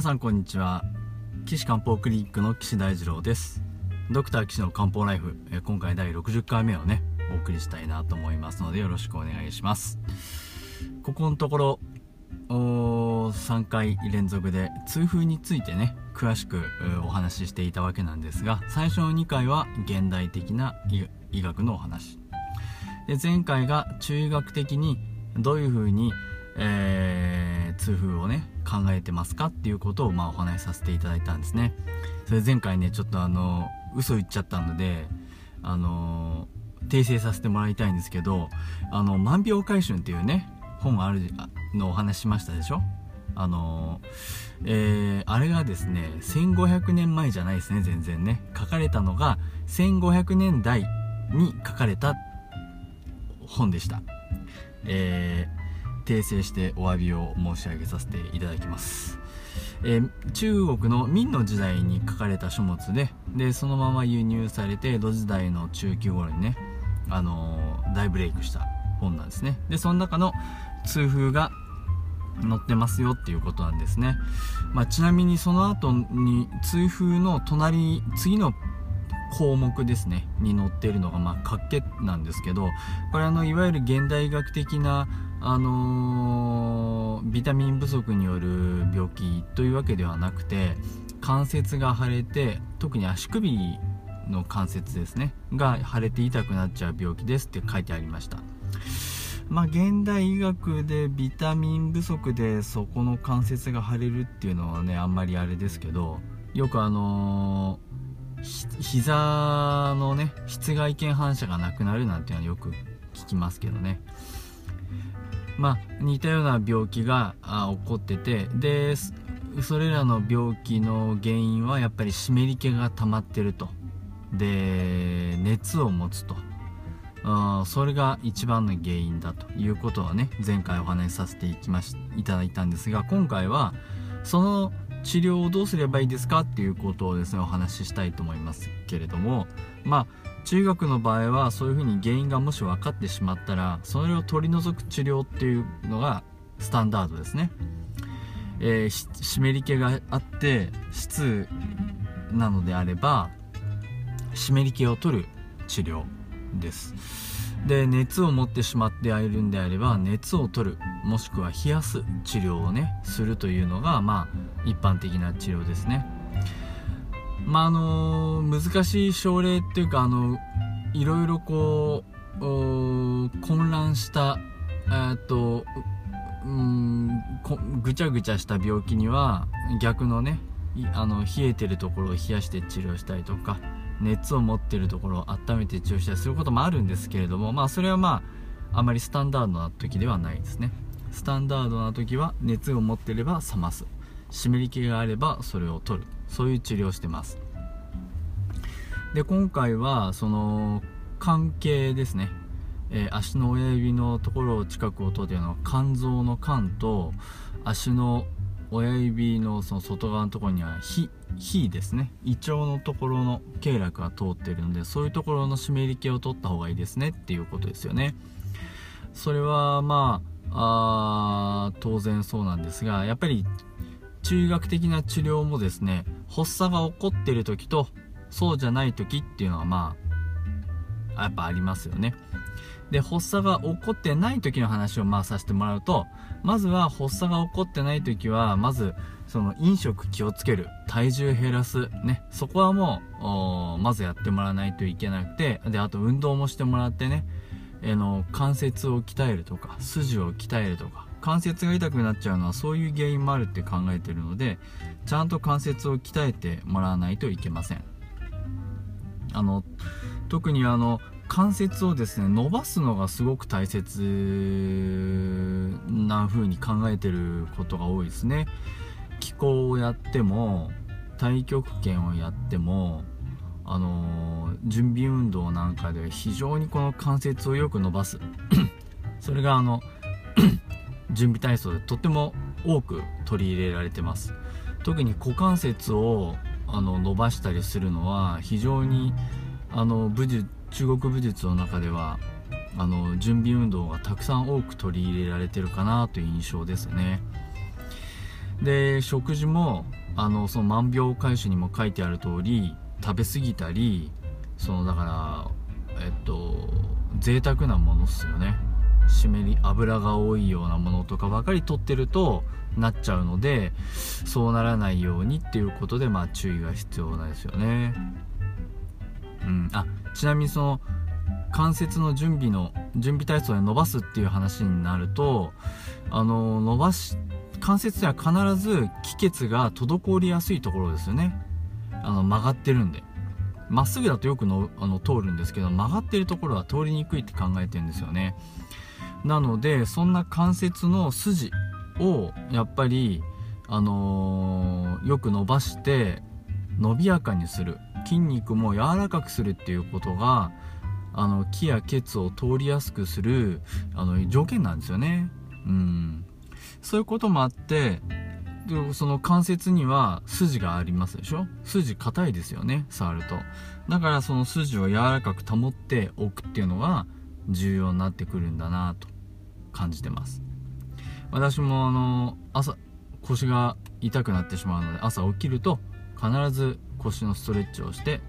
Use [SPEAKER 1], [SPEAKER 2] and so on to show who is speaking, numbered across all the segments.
[SPEAKER 1] 皆さんこんにちは。岸漢方クリニックの岸大二郎です。ドクター岸の漢方ライフ今回第60回目をねお送りしたいなと思いますのでよろしくお願いします。ここのところ3回連続で痛風についてね詳しくお話ししていたわけなんですが最初の2回は現代的な医学のお話。で前回が中医学的にどういうふうにえー、痛風をね考えてますかっていうことをまあお話しさせていただいたんですね。それ前回ねちょっとあの嘘言っちゃったのであの訂正させてもらいたいんですけどあの「万病回春」っていうね本あるのお話しましたでしょ？あのえー、あれがですね1500年前じゃないですね全然ね。書かれたのが1500年代に書かれた本でした。えー訂正してお詫びを申し上げさせていただきます、えー、中国の明の時代に書かれた書物ででそのまま輸入されて江戸時代の中期頃にね、あのー、大ブレイクした本なんですね。でその中の痛風が載ってますよっていうことなんですね、まあ、ちなみにその後に痛風の隣次の項目ですねに載っているのがまあ活気なんですけどこれあのいわゆる現代医学的なあのー、ビタミン不足による病気というわけではなくて関節が腫れて特に足首の関節ですねが腫れて痛くなっちゃう病気ですって書いてありました。まあ現代医学でビタミン不足でそこの関節が腫れるっていうのはねあんまりあれですけどよくあのー、膝のね室外腱反射がなくなるなんていうのはよく聞きますけどね。まあ、似たような病気が起こっててでそれらの病気の原因はやっぱり湿り気が溜まってると。で熱を持つと。あそれが一番の原因だということはね前回お話しさせていきましいただいたんですが今回はその治療をどうすればいいですかっていうことをですねお話ししたいと思いますけれどもまあ中学の場合はそういうふうに原因がもし分かってしまったらそれを取り除く治療っていうのがスタンダードですね、えー、湿り気があって湿なのであれば湿り気を取る治療です。で熱を持ってしまっているんであれば熱を取るもしくは冷やす治療をねするというのがまあ一般的な治療ですね。まああの難しい症例っていうかあのいろいろこう混乱したえっとうんぐちゃぐちゃした病気には逆のねあの冷えてるところを冷やして治療したりとか熱を持ってるところを温めて治療したりすることもあるんですけれどもまあそれはまああまりスタンダードな時ではないですね。スタンダードな時は熱を持ってれば冷ます。湿り気があればそれを取る。そういう治療をしてます。で今回はその関係ですね、えー、足の親指のところを近くを通っているのは肝臓の肝と足の親指のその外側のところには火火ですね。胃腸のところの経絡が通ってるのでそういうところの湿り気を取った方がいいですねっていうことですよね。それはまああ当然そうなんですがやっぱり中医学的な治療もですね発作が起こってる時とそうじゃない時っていうのはまあやっぱありますよね。で発作が起こってない時の話をまあさせてもらうとまずは発作が起こってない時はまずその飲食気をつける体重減らすねそこはもうまずやってもらわないといけなくてであと運動もしてもらってねあの関節を鍛えるとか筋を鍛えるとか関節が痛くなっちゃうのはそういう原因もあるって考えてるのでちゃんと関節を鍛えてもらわないといけません。あの特にあの関節をですね伸ばすのがすごく大切な風に考えてることが多いですね。気候をやっても太極拳をやってもあの準備運動なんかで非常にこの関節をよく伸ばす。それがあの 準備体操でとっても多く取り入れられてます。特に股関節をあの伸ばしたりするのは非常にあの武術中国武術の中ではあの準備運動がたくさん多く取り入れられてるかなという印象ですね。で食事もあのその万病解主にも書いてある通り食べ過ぎたりそのだからえっと贅沢なものっすよね。湿り油が多いようなものとかばかり取ってるとなっちゃうのでそうならないようにっていうことでまあ注意が必要なんですよね。うん。あちなみにその関節の準備の準備体操で伸ばすっていう話になるとあの伸ばし関節には必ず気血が滞りやすいところですよね。あの曲がってるんで。まっすぐだとよくのあの通るんですけど曲がってるところは通りにくいって考えてるんですよね。なのでそんな関節の筋をやっぱりあのー、よく伸ばして伸びやかにする。筋肉も柔らかくするっていうことがあの気や血を通りやすくするあの条件なんですよね。うん。そういうこともあってでその関節には筋がありますでしょ？筋硬いですよね触ると。だからその筋を柔らかく保っておくっていうのが重要になってくるんだなと感じてます。私もあの朝腰が痛くなってしまうので朝起きると必ず腰のストレッチをして、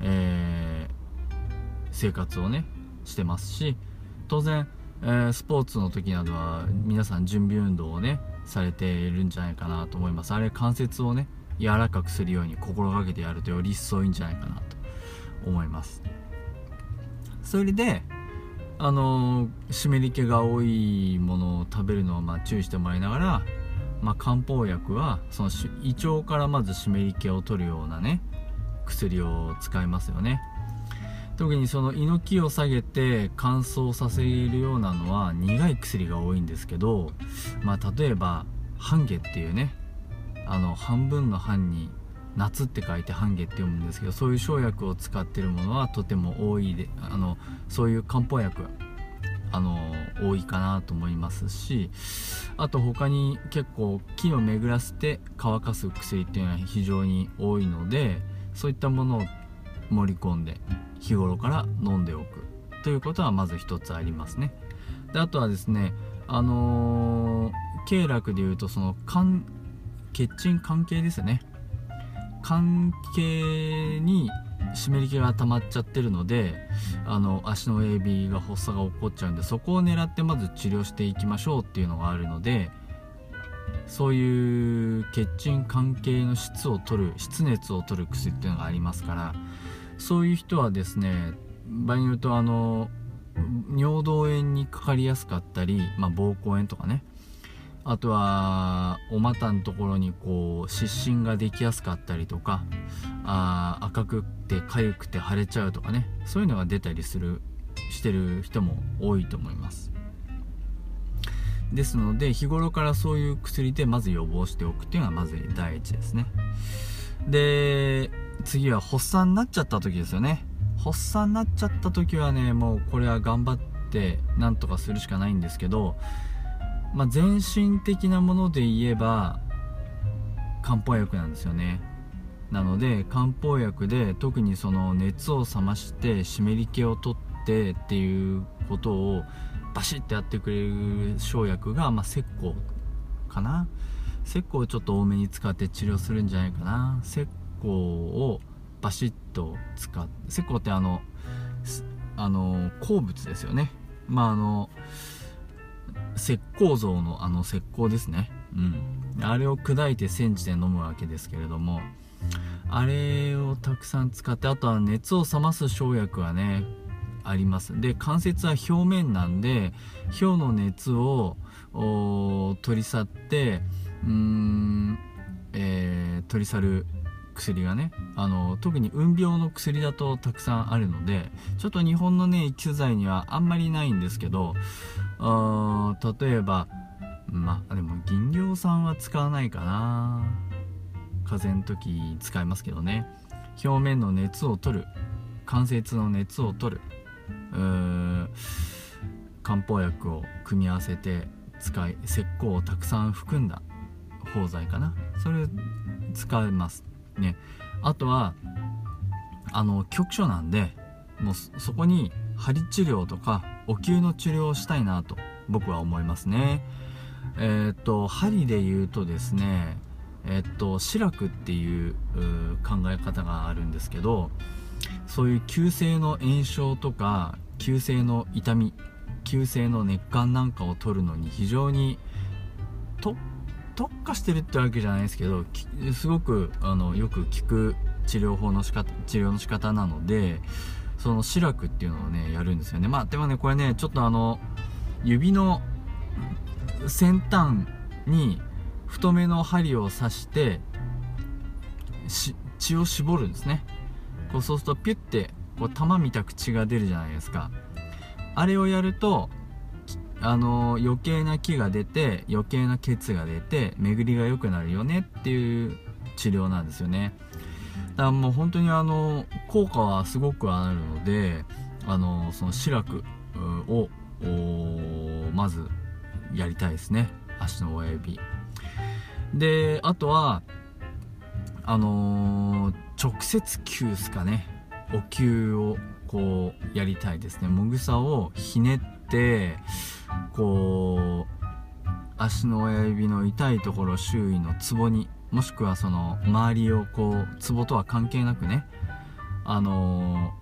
[SPEAKER 1] えー、生活をねしてますし当然、えー、スポーツの時などは皆さん準備運動をねされているんじゃないかなと思います。あれ関節をね柔らかくするように心がけてやるとより一層いいんじゃないかなと思います。それであの湿り気が多いものを食べるのをまあ注意してもらいながらまあ、漢方薬はその胃腸からまず湿り気を取るようなね薬を使いますよね。特にその胃の気を下げて乾燥させるようなのは苦い薬が多いんですけど、まあ、例えば半夏っていうねあの半分の半に夏って書いて半夏って読むんですけどそういう生薬を使ってるものはとても多いであのそういう漢方薬あの多いかなと思いますしあと他に結構木を巡らせて乾かす薬っていうのは非常に多いのでそういったものを盛り込んで日頃から飲んでおくということはまず一つありますね。であとはですねあの、経絡でいうとその血鎮関係ですよね。関係に湿り気が溜まっちゃってるのであの足の AB が発作が起こっちゃうんでそこを狙ってまず治療していきましょうっていうのがあるのでそういう血鎮関係の質を取る質熱を取る薬っていうのがありますからそういう人はですね場合によるとあの尿道炎にかかりやすかったり、まあ、膀胱炎とかねあとはお股のところにこう湿疹ができやすかったりとかあ赤くて痒くて腫れちゃうとかねそういうのが出たりするしてる人も多いと思います。ですので日頃からそういう薬でまず予防しておくっていうのがまず第一ですね。で次は発作になっちゃった時ですよね。発作になっちゃった時はねもうこれは頑張ってなんとかするしかないんですけどまあ、全身的なもので言えば漢方薬なんですよね。なので漢方薬で特にその熱を冷まして湿り気を取ってっていうことをバシッてやってくれる生薬が、まあ、石膏かな。石膏をちょっと多めに使って治療するんじゃないかな。石膏をバシッと使って石膏ってあのあの鉱物ですよね。まああの石膏像のあの石膏ですね。うん。あれを砕いて煎じて飲むわけですけれどもあれをたくさん使ってあとは熱を冷ます生薬はねあります。で関節は表面なんで表の熱を取り去ってうーん、えー、取り去る薬がねあの特に運病の薬だとたくさんあるのでちょっと日本のね機材にはあんまりないんですけどあ例えばまあでも銀行さんは使わないかな。風邪の時使いますけどね。表面の熱を取る。関節の熱を取る。漢方薬を組み合わせて使い石膏をたくさん含んだ包材かな。それ使います。ね。あとはあの局所なんでもうそこに針治療とかお灸の治療をしたいなと僕は思いますね。えー、っと針で言うとですねえー、っと志らくっていう考え方があるんですけどそういう急性の炎症とか急性の痛み急性の熱感なんかを取るのに非常に特特化してるってわけじゃないですけどすごくあのよく効く治療法の仕方治療の仕方なのでそのシラクっていうのをねやるんですよね。まあでもねこれねちょっとあの指の先端に太めの針を刺して血を絞るんですね。こうそうするとピュッてこう玉みたく血が出るじゃないですか。あれをやるとあの余計な木が出て余計な血が出て巡りが良くなるよねっていう治療なんですよね。だからもう本当にあの効果はすごくあるのであのその志らくをまずやりたいですね。足の親指。であとはあのー、直接球ですかね。お灸をこうやりたいですね。もぐさをひねってこう足の親指の痛いところ周囲のツボにもしくはその周りをこうツボとは関係なくねあの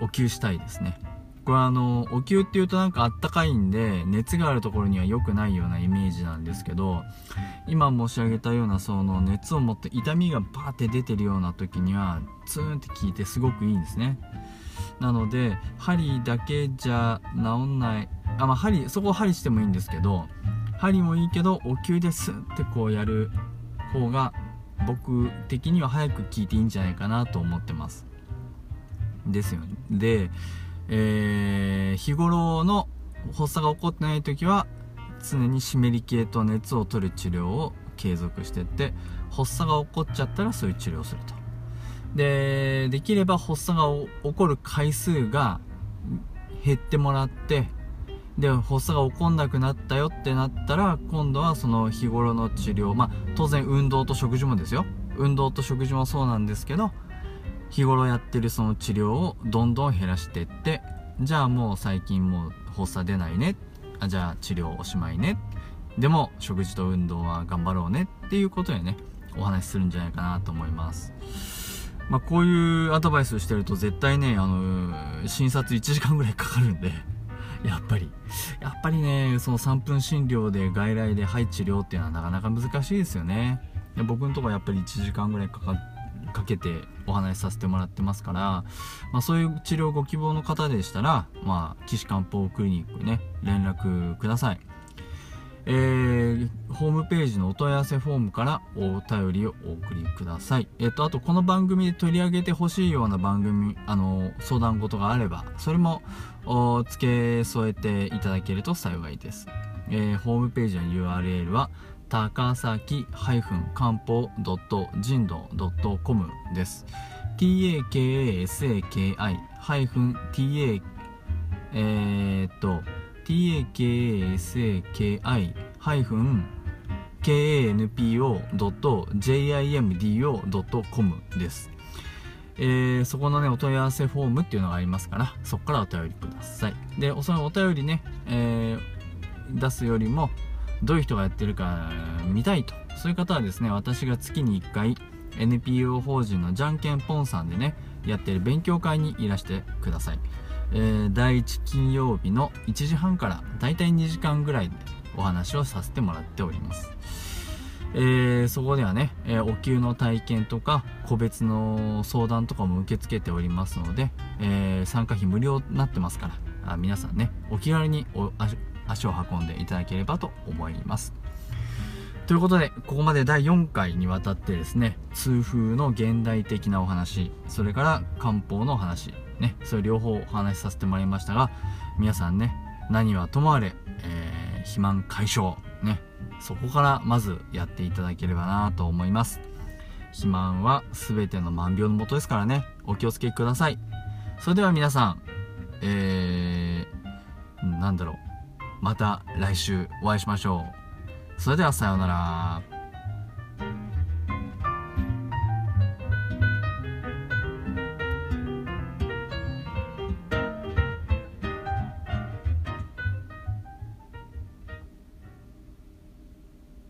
[SPEAKER 1] ー、お灸したいですね。これはあのお灸っていうとなんかあったかいんで熱があるところには良くないようなイメージなんですけど今申し上げたようなその熱を持って痛みがバーって出てるような時にはツーンって効いてすごくいいんですね。なので針だけじゃ治んない。あまあ針そこを針してもいいんですけど針もいいけどお灸でスッてこうやる方が僕的には早く効いていいんじゃないかなと思ってます。ですよね。で、えー、日頃の発作が起こってない時は常に湿り気と熱を取る治療を継続してって発作が起こっちゃったらそういう治療をすると。でできれば発作が起こる回数が減ってもらってで発作が起こんなくなったよってなったら今度はその日頃の治療まあ当然運動と食事もですよ。運動と食事もそうなんですけど日頃やってるその治療をどんどん減らしていってじゃあもう最近もう発作出ないね。あじゃあ治療おしまいね。でも食事と運動は頑張ろうねっていうことでねお話しするんじゃないかなと思います。まあ、こういうアドバイスをしてると絶対ねあの診察1時間ぐらいかかるんで やっぱり。やっぱりねその3分診療で外来ではい治療っていうのはなかなか難しいですよね。で僕のとこはやっぱり1時間ぐらいかかかけてお話しさせてもらってますから、まあ、そういう治療ご希望の方でしたら、まあ、岸漢方クリニックね連絡ください。えー、ホームページのお問い合わせフォームからお便りをお送りください。えっ、と、あとこの番組で取り上げてほしいような番組、あの、相談事があれば、それも付け添えていただけると幸いです。えー、ホームページの URL は、高崎漢方人道 .com です。takasaki- ハイフン ta えー、っと takasaki-kanpo.jimdo.com です。えー、そこのね、お問い合わせフォームっていうのがありますから、そこからお便りください。で、そのお便りね、えー、出すよりも、どういう人がやってるか見たいと、そういう方はですね私が月に1回 NPO 法人のじゃんけんぽんさんでねやってる勉強会にいらしてください、えー、第1金曜日の1時半からだいたい2時間ぐらいでお話をさせてもらっております。えー、そこではね、えー、お給の体験とか個別の相談とかも受け付けておりますので、えー、参加費無料になってますからあ皆さんねお気軽にお足を運んでいただければと思います。ということでここまで第4回にわたってですね痛風の現代的なお話それから漢方のお話ねそれ両方お話しさせてもらいましたが皆さんね何はともあれ、えー、肥満解消ねそこからまずやっていただければなと思います。肥満は全ての万病のもとですからねお気をつけください。それでは皆さんえー、なんだろうまた来週お会いしましょう。それではさようなら。